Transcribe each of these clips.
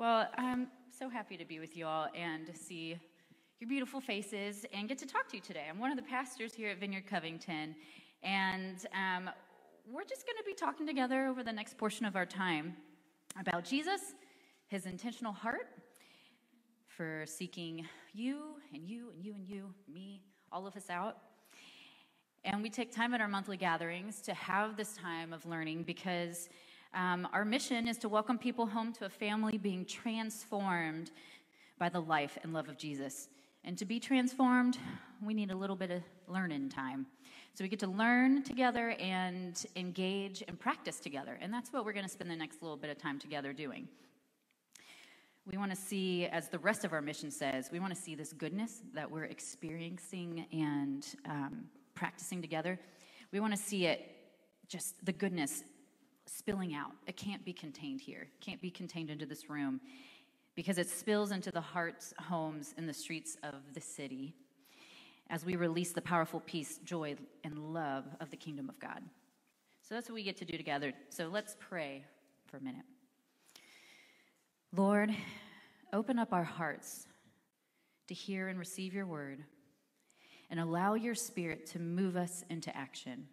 Well, I'm so happy to be with you all and to see your beautiful faces and get to talk to you today. I'm one of the pastors here at Vineyard Covington, and um, we're just going to be talking together over the next portion of our time about Jesus, his intentional heart for seeking you and you and you and you, me, all of us out. And we take time at our monthly gatherings to have this time of learning because um, our mission is to welcome people home to a family being transformed by the life and love of Jesus. And to be transformed, we need a little bit of learning time. So we get to learn together and engage and practice together. And that's what we're going to spend the next little bit of time together doing. We want to see, as the rest of our mission says, we want to see this goodness that we're experiencing and um, practicing together. We want to see it, just the goodness spilling out. It can't be contained here, it can't be contained into this room because it spills into the hearts, homes, and the streets of the city as we release the powerful peace, joy, and love of the kingdom of God. So that's what we get to do together. So let's pray for a minute. Lord, open up our hearts to hear and receive your word and allow your spirit to move us into action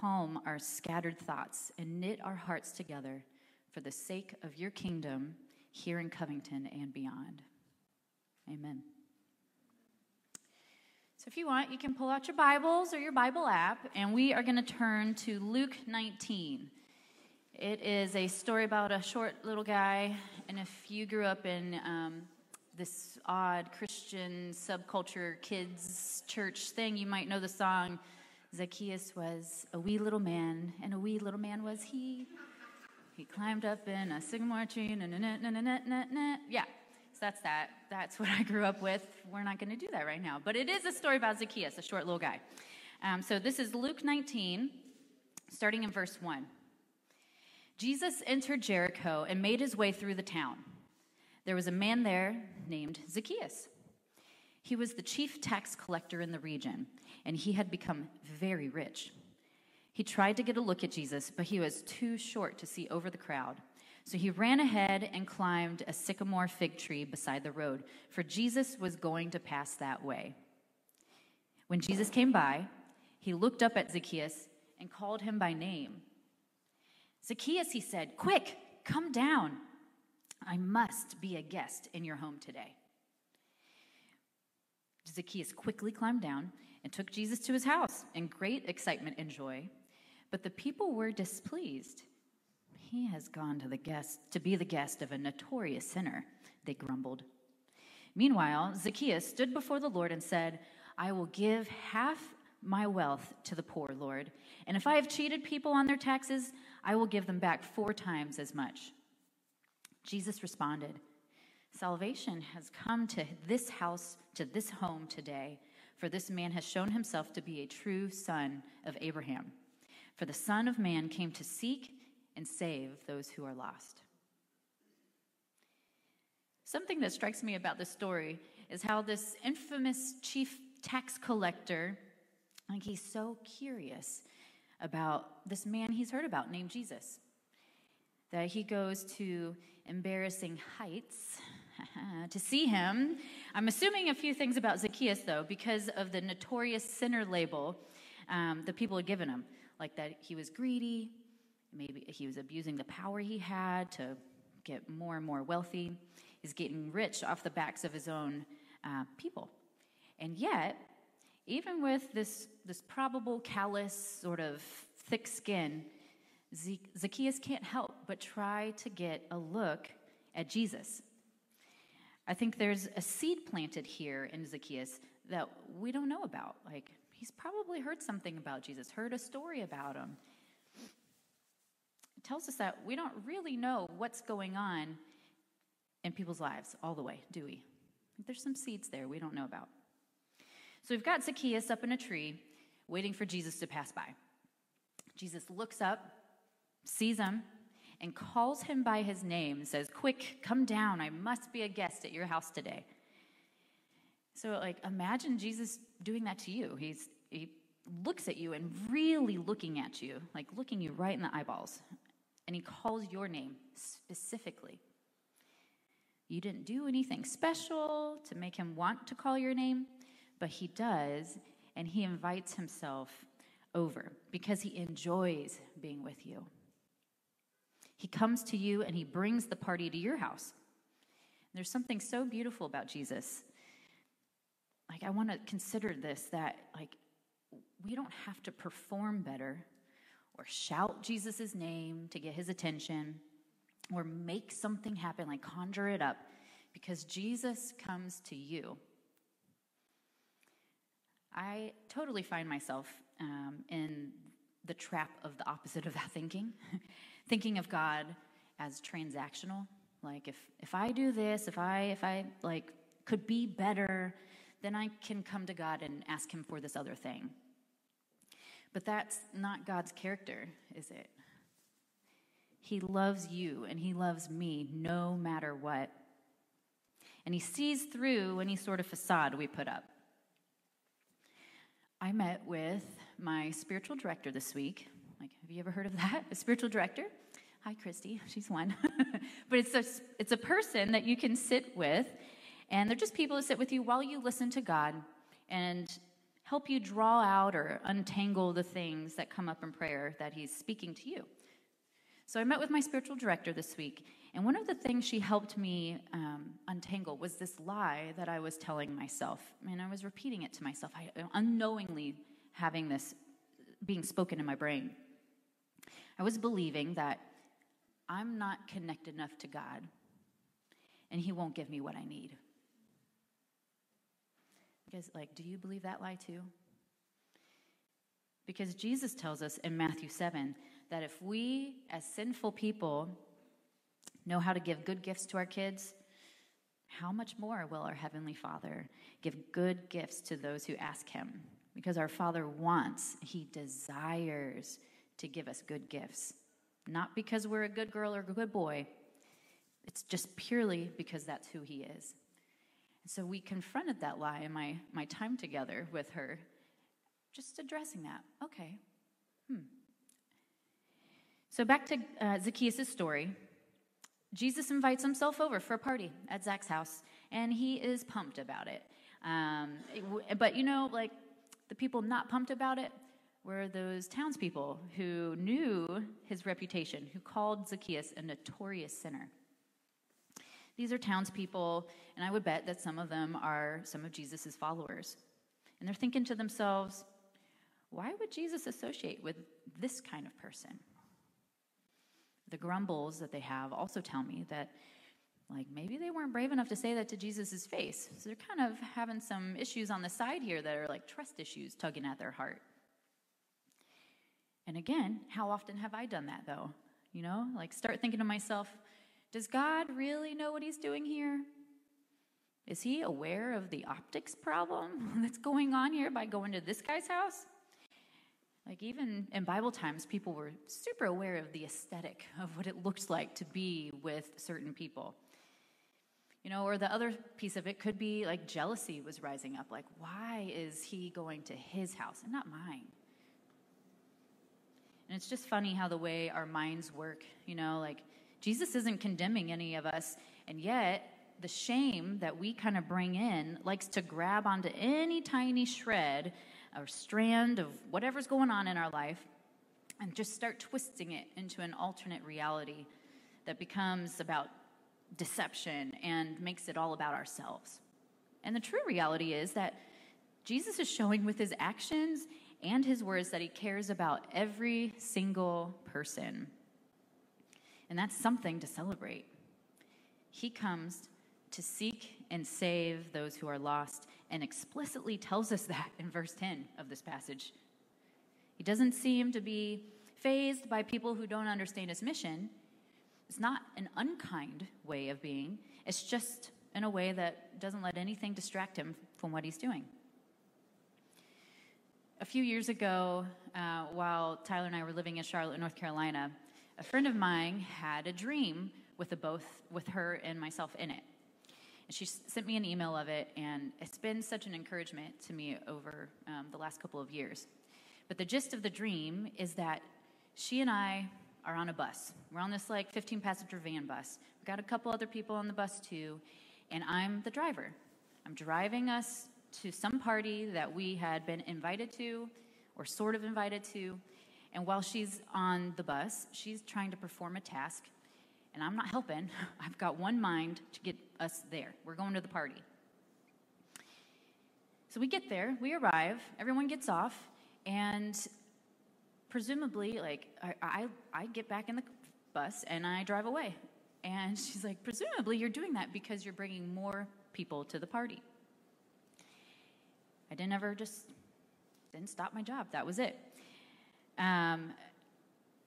calm our scattered thoughts and knit our hearts together for the sake of your kingdom here in Covington and beyond. Amen. So, if you want, you can pull out your Bibles or your Bible app, and we are going to turn to Luke 19. It is a story about a short little guy, and if you grew up in um, this odd Christian subculture kids church thing, you might know the song Zacchaeus was a wee little man, and a wee little man was he. He climbed up in a sycamore tree. Na, na, na, na, na, na, na. Yeah, so that's that. That's what I grew up with. We're not going to do that right now. But it is a story about Zacchaeus, a short little guy. Um, so this is Luke 19, starting in verse 1. Jesus entered Jericho and made his way through the town. There was a man there named Zacchaeus. He was the chief tax collector in the region and he had become very rich. He tried to get a look at Jesus, but he was too short to see over the crowd. So he ran ahead and climbed a sycamore fig tree beside the road, for Jesus was going to pass that way. When Jesus came by, he looked up at Zacchaeus and called him by name. Zacchaeus, he said, quick, come down. I must be a guest in your home today. Zacchaeus quickly climbed down and took Jesus to his house in great excitement and joy. But the people were displeased. He has gone to the guest to be the guest of a notorious sinner, they grumbled. Meanwhile, Zacchaeus stood before the Lord and said, I will give half my wealth to the poor, Lord, and if I have cheated people on their taxes, I will give them back four times as much. Jesus responded, Salvation has come to this house, to this home today for this man has shown himself to be a true son of Abraham. For the Son of Man came to seek and save those who are lost. Something that strikes me about this story is how this infamous chief tax collector, like he's so curious about this man he's heard about named Jesus, that he goes to embarrassing heights to see him. I'm assuming a few things about Zacchaeus, though, because of the notorious sinner label um, the people had given him, like that he was greedy, maybe he was abusing the power he had to get more and more wealthy. He's getting rich off the backs of his own uh, people. And yet, even with this, this probable callous, sort of thick skin, Zacchaeus can't help but try to get a look at Jesus. I think there's a seed planted here in Zacchaeus that we don't know about. Like, he's probably heard something about Jesus, heard a story about him. It tells us that we don't really know what's going on in people's lives all the way, do we? There's some seeds there we don't know about. So we've got Zacchaeus up in a tree waiting for Jesus to pass by. Jesus looks up, sees him, and calls him by his name and says, Quick, come down. I must be a guest at your house today. So, like, imagine Jesus doing that to you. He's, he looks at you and really looking at you, like looking you right in the eyeballs, and he calls your name specifically. You didn't do anything special to make him want to call your name, but he does, and he invites himself over because he enjoys being with you. He comes to you and he brings the party to your house. There's something so beautiful about Jesus. Like, I want to consider this that, like, we don't have to perform better or shout Jesus' name to get his attention or make something happen, like conjure it up, because Jesus comes to you. I totally find myself um, in the trap of the opposite of that thinking, thinking of God as transactional. Like if if I do this, if I if I like could be better, then I can come to God and ask Him for this other thing. But that's not God's character, is it? He loves you and He loves me no matter what. And He sees through any sort of facade we put up. I met with my spiritual director this week. Like, have you ever heard of that? A spiritual director? Hi, Christy. She's one. but it's a, it's a person that you can sit with, and they're just people to sit with you while you listen to God and help you draw out or untangle the things that come up in prayer that He's speaking to you. So I met with my spiritual director this week, and one of the things she helped me um, untangle was this lie that I was telling myself. And I was repeating it to myself, I, unknowingly having this being spoken in my brain. I was believing that I'm not connected enough to God, and He won't give me what I need. Because, like, do you believe that lie too? Because Jesus tells us in Matthew 7 that if we, as sinful people, know how to give good gifts to our kids, how much more will our Heavenly Father give good gifts to those who ask Him? Because our Father wants, He desires to give us good gifts. Not because we're a good girl or a good boy, it's just purely because that's who He is. And so we confronted that lie in my, my time together with her, just addressing that. Okay, hmm, so back to uh, Zacchaeus' story. Jesus invites himself over for a party at Zach's house, and he is pumped about it. Um, but you know, like the people not pumped about it were those townspeople who knew his reputation, who called Zacchaeus a notorious sinner. These are townspeople, and I would bet that some of them are some of Jesus' followers. And they're thinking to themselves, why would Jesus associate with this kind of person? the grumbles that they have also tell me that like maybe they weren't brave enough to say that to Jesus' face. So they're kind of having some issues on the side here that are like trust issues tugging at their heart. And again, how often have I done that though? You know, like start thinking to myself, does God really know what he's doing here? Is he aware of the optics problem that's going on here by going to this guy's house? Like, even in Bible times, people were super aware of the aesthetic of what it looked like to be with certain people. You know, or the other piece of it could be like jealousy was rising up. Like, why is he going to his house and not mine? It's just funny how the way our minds work, you know, like Jesus isn't condemning any of us, and yet the shame that we kind of bring in likes to grab onto any tiny shred or strand of whatever's going on in our life and just start twisting it into an alternate reality that becomes about deception and makes it all about ourselves. And the true reality is that Jesus is showing with his actions and his words that he cares about every single person. And that's something to celebrate. He comes to seek and save those who are lost and explicitly tells us that in verse 10 of this passage. He doesn't seem to be fazed by people who don't understand his mission. It's not an unkind way of being, it's just in a way that doesn't let anything distract him from what he's doing. A few years ago, uh, while Tyler and I were living in Charlotte, North Carolina, a friend of mine had a dream with, both, with her and myself in it. And she sent me an email of it, and it's been such an encouragement to me over um, the last couple of years. But the gist of the dream is that she and I are on a bus. We're on this like 15 passenger van bus. We've got a couple other people on the bus too, and I'm the driver. I'm driving us to some party that we had been invited to or sort of invited to. And while she's on the bus, she's trying to perform a task, and I'm not helping. I've got one mind to get us there. We're going to the party. So we get there, we arrive, everyone gets off, and presumably, like, I, I, I get back in the bus and I drive away. And she's like, presumably, you're doing that because you're bringing more people to the party. I didn't ever just didn't stop my job. That was it. Um,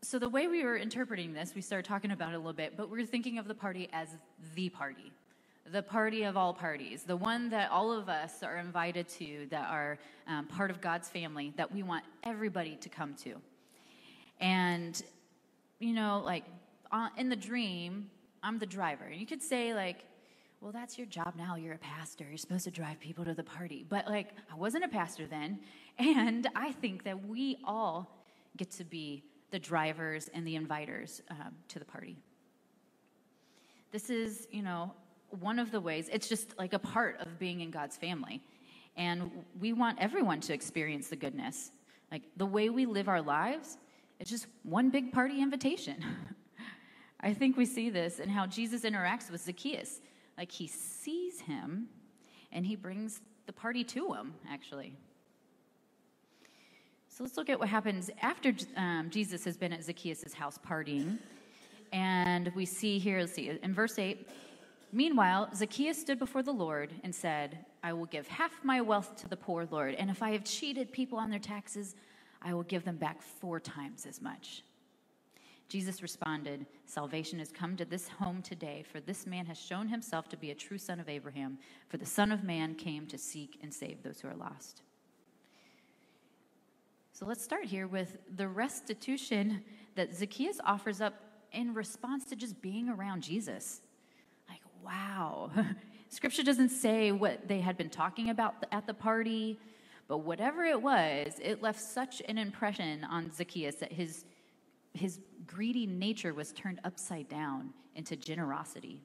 so the way we were interpreting this, we started talking about it a little bit, but we are thinking of the party as the party, the party of all parties, the one that all of us are invited to, that are um, part of God's family, that we want everybody to come to. And you know, like uh, in the dream, I'm the driver. You could say like, well, that's your job now. You're a pastor. You're supposed to drive people to the party. But like, I wasn't a pastor then. And I think that we all get to be the drivers and the inviters um, to the party. This is, you know, one of the ways, it's just like a part of being in God's family. And we want everyone to experience the goodness. Like the way we live our lives, it's just one big party invitation. I think we see this in how Jesus interacts with Zacchaeus. Like he sees him and he brings the party to him, actually. So let's look at what happens after um, Jesus has been at Zacchaeus' house partying. And we see here, let's see, in verse 8, meanwhile, Zacchaeus stood before the Lord and said, I will give half my wealth to the poor, Lord, and if I have cheated people on their taxes, I will give them back four times as much. Jesus responded, Salvation has come to this home today, for this man has shown himself to be a true son of Abraham. For the Son of Man came to seek and save those who are lost. So let's start here with the restitution that Zacchaeus offers up in response to just being around Jesus. Like, wow. Scripture doesn't say what they had been talking about at the party, but whatever it was, it left such an impression on Zacchaeus that his, his greedy nature was turned upside down into generosity.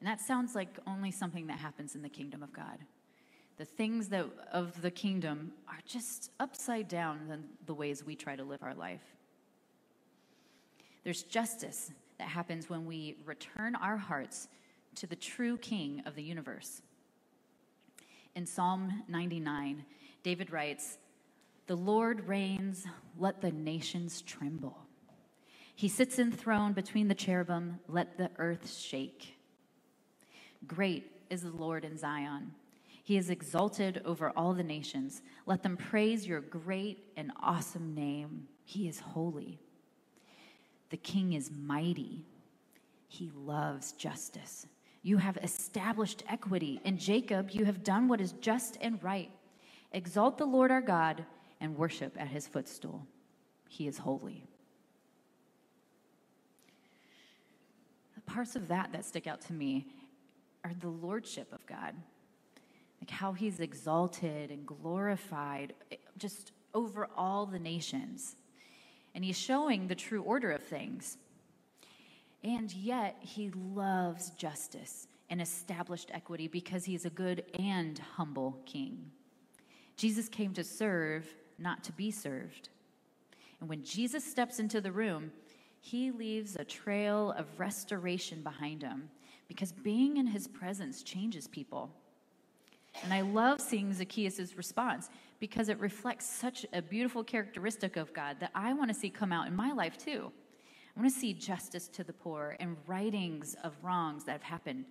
And that sounds like only something that happens in the kingdom of God the things that of the kingdom are just upside down than the ways we try to live our life. There's justice that happens when we return our hearts to the true king of the universe. In Psalm 99, David writes, The Lord reigns, let the nations tremble. He sits enthroned between the cherubim, let the earth shake. Great is the Lord in Zion he is exalted over all the nations. Let them praise your great and awesome name. He is holy. The king is mighty. He loves justice. You have established equity. In Jacob, you have done what is just and right. Exalt the Lord our God and worship at his footstool. He is holy. The parts of that that stick out to me are the lordship of God like how he's exalted and glorified just over all the nations. And he's showing the true order of things. And yet, he loves justice and established equity because he's a good and humble king. Jesus came to serve, not to be served. And when Jesus steps into the room, he leaves a trail of restoration behind him because being in his presence changes people. And I love seeing Zacchaeus' response because it reflects such a beautiful characteristic of God that I want to see come out in my life too. I want to see justice to the poor and rightings of wrongs that have happened.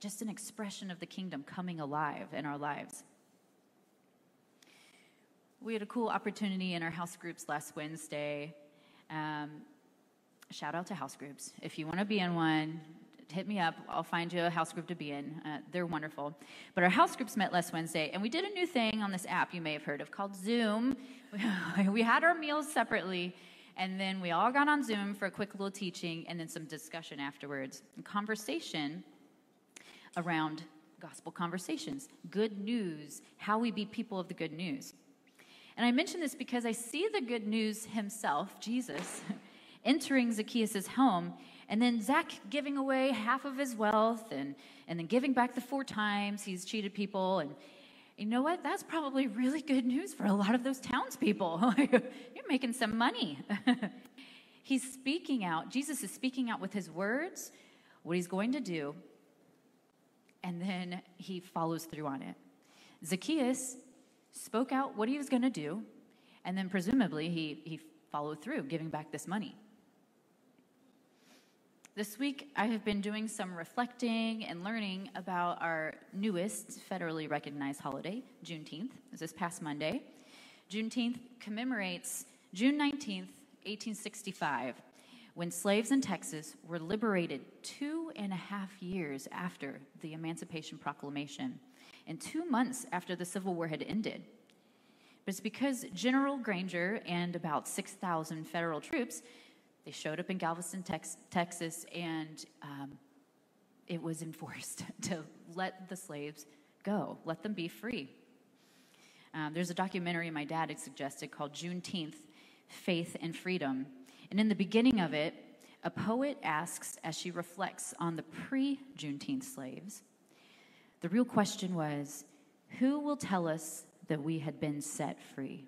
Just an expression of the kingdom coming alive in our lives. We had a cool opportunity in our house groups last Wednesday. Um, shout out to house groups. If you want to be in one, hit me up. I'll find you a house group to be in. Uh, they're wonderful. But our house groups met last Wednesday, and we did a new thing on this app you may have heard of called Zoom. we had our meals separately, and then we all got on Zoom for a quick little teaching and then some discussion afterwards. And conversation around gospel conversations, good news, how we be people of the good news. And I mention this because I see the good news himself, Jesus, entering Zacchaeus' home, and then Zach giving away half of his wealth and, and then giving back the four times he's cheated people. And you know what? That's probably really good news for a lot of those townspeople. You're making some money. he's speaking out. Jesus is speaking out with his words, what he's going to do, and then he follows through on it. Zacchaeus spoke out what he was going to do, and then presumably he, he followed through, giving back this money. This week, I have been doing some reflecting and learning about our newest federally recognized holiday, Juneteenth. It's this past Monday. Juneteenth commemorates June 19th, 1865, when slaves in Texas were liberated two and a half years after the Emancipation Proclamation and two months after the Civil War had ended. But it's because General Granger and about 6,000 federal troops they showed up in Galveston, Tex- Texas, and um, it was enforced to let the slaves go, let them be free. Um, there's a documentary my dad had suggested called Juneteenth Faith and Freedom. And in the beginning of it, a poet asks, as she reflects on the pre Juneteenth slaves, the real question was who will tell us that we had been set free?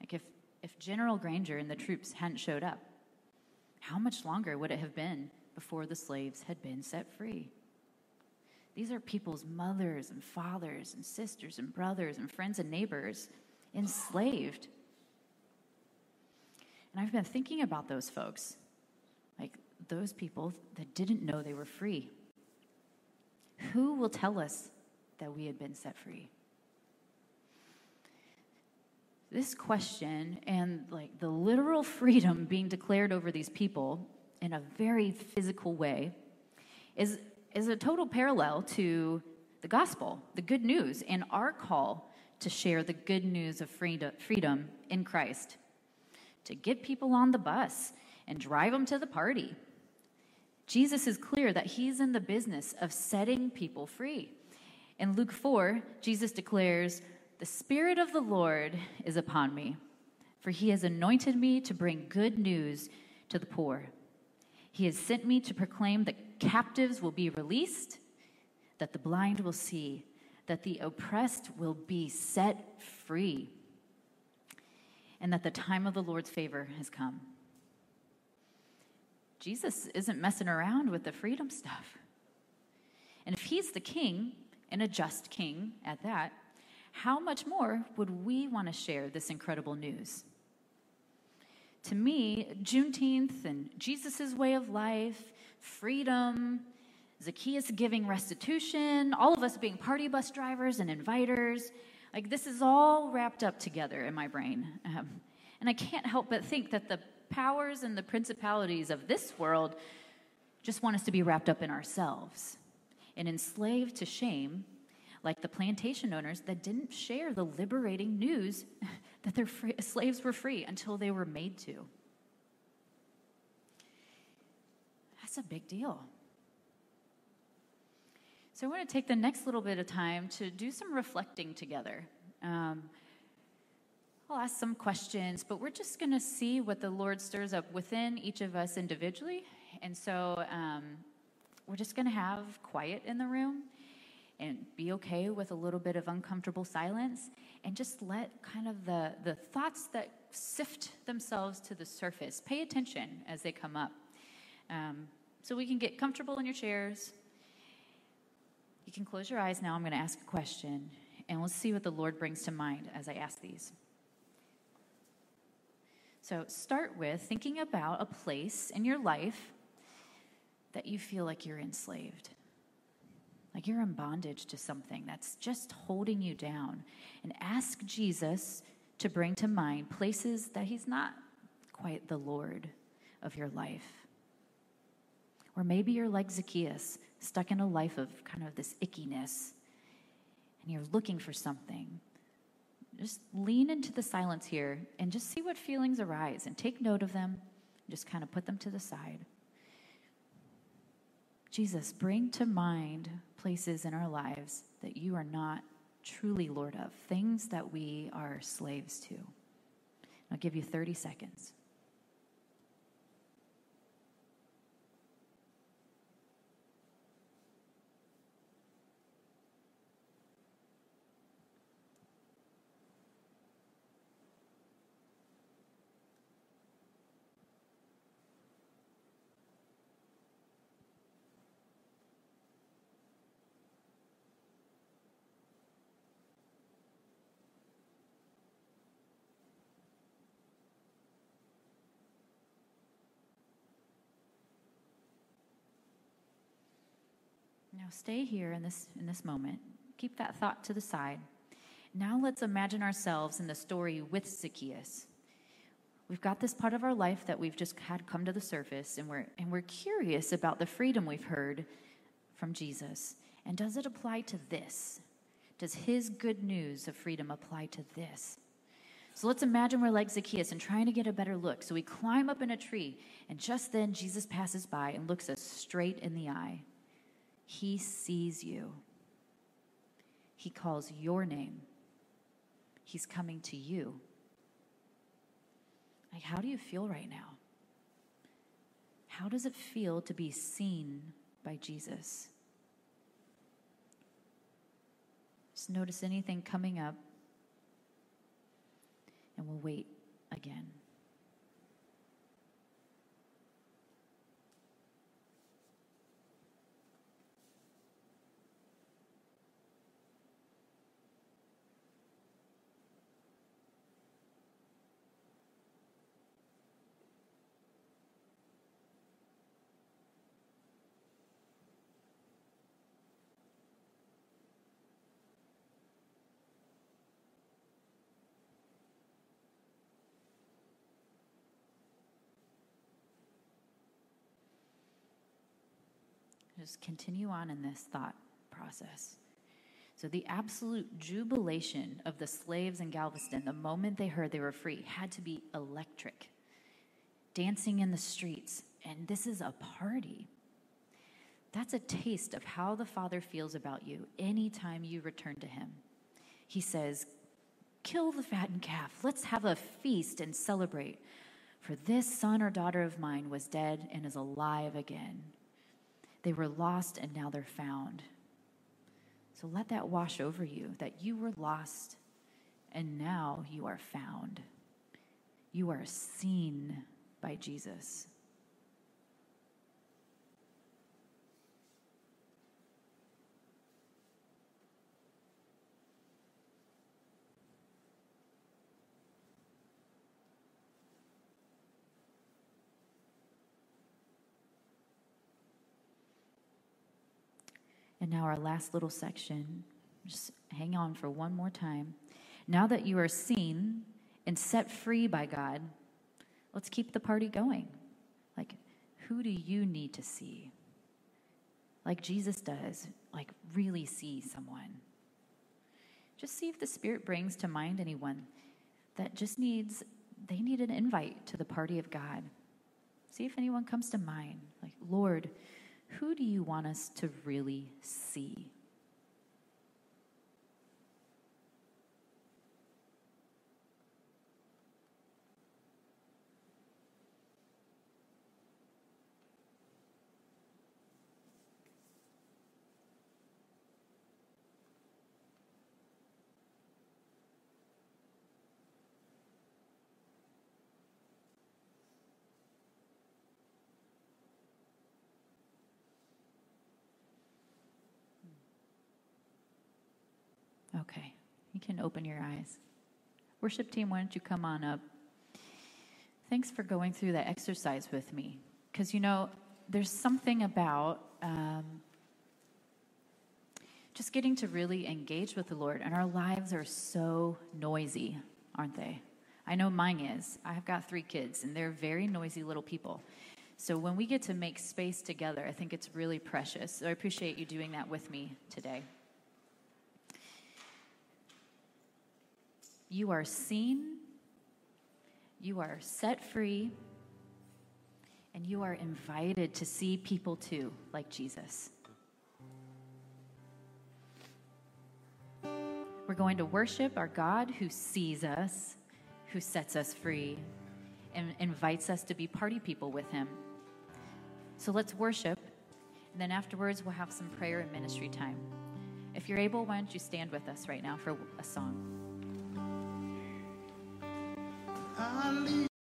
Like, if if General Granger and the troops hadn't showed up, how much longer would it have been before the slaves had been set free? These are people's mothers and fathers and sisters and brothers and friends and neighbors enslaved. And I've been thinking about those folks, like those people that didn't know they were free. Who will tell us that we had been set free? this question and like the literal freedom being declared over these people in a very physical way is, is a total parallel to the gospel, the good news, and our call to share the good news of freedom in Christ, to get people on the bus and drive them to the party. Jesus is clear that he's in the business of setting people free. In Luke 4, Jesus declares, the Spirit of the Lord is upon me, for he has anointed me to bring good news to the poor. He has sent me to proclaim that captives will be released, that the blind will see, that the oppressed will be set free, and that the time of the Lord's favor has come. Jesus isn't messing around with the freedom stuff. And if he's the king, and a just king at that, how much more would we want to share this incredible news? To me, Juneteenth and Jesus' way of life, freedom, Zacchaeus giving restitution, all of us being party bus drivers and inviters, like this is all wrapped up together in my brain. Um, and I can't help but think that the powers and the principalities of this world just want us to be wrapped up in ourselves and enslaved to shame like the plantation owners that didn't share the liberating news that they're free, slaves were free until they were made to. That's a big deal. So, I want to take the next little bit of time to do some reflecting together. Um, I'll ask some questions, but we're just going to see what the Lord stirs up within each of us individually. And so um, we're just going to have quiet in the room and be okay with a little bit of uncomfortable silence and just let kind of the, the thoughts that sift themselves to the surface. Pay attention as they come up. Um, so we can get comfortable in your chairs. You can close your eyes now. I'm going to ask a question and we'll see what the lord brings to mind as i ask these so start with thinking about a place in your life that you feel like you're enslaved like you're in bondage to something that's just holding you down. And ask Jesus to bring to mind places that He's not quite the Lord of your life. Or maybe you're like Zacchaeus, stuck in a life of kind of this ickiness, and you're looking for something. Just lean into the silence here and just see what feelings arise and take note of them. Just kind of put them to the side. Jesus, bring to mind places in our lives that you are not truly Lord of, things that we are slaves to. I'll give you 30 seconds. Now stay here in this in this moment. Keep that thought to the side. Now let's imagine ourselves in the story with Zacchaeus. We've got this part of our life that we've just had come to the surface and we're and we're curious about the freedom we've heard from Jesus. And does it apply to this? Does his good news of freedom apply to this? So let's imagine we're like Zacchaeus and trying to get a better look. So we climb up in a tree, and just then Jesus passes by and looks us straight in the eye. He sees you. He calls your name. He's coming to you. Like, how do you feel right now? How does it feel to be seen by Jesus? Just notice anything coming up, and we'll wait again. Just continue on in this thought process. So, the absolute jubilation of the slaves in Galveston, the moment they heard they were free, had to be electric. Dancing in the streets, and this is a party. That's a taste of how the Father feels about you anytime you return to Him. He says, Kill the fattened calf. Let's have a feast and celebrate. For this son or daughter of mine was dead and is alive again. They were lost and now they're found. So let that wash over you that you were lost and now you are found. You are seen by Jesus. And now, our last little section. Just hang on for one more time. Now that you are seen and set free by God, let's keep the party going. Like, who do you need to see? Like Jesus does, like, really see someone. Just see if the Spirit brings to mind anyone that just needs, they need an invite to the party of God. See if anyone comes to mind. Like, Lord, who do you want us to really see? Okay, you can open your eyes. Worship team, why don't you come on up? Thanks for going through that exercise with me. Because, you know, there's something about um, just getting to really engage with the Lord, and our lives are so noisy, aren't they? I know mine is. I've got three kids, and they're very noisy little people. So when we get to make space together, I think it's really precious. So I appreciate you doing that with me today. You are seen, you are set free, and you are invited to see people too, like Jesus. We're going to worship our God who sees us, who sets us free, and invites us to be party people with him. So let's worship, and then afterwards, we'll have some prayer and ministry time. If you're able, why don't you stand with us right now for a song? I leave.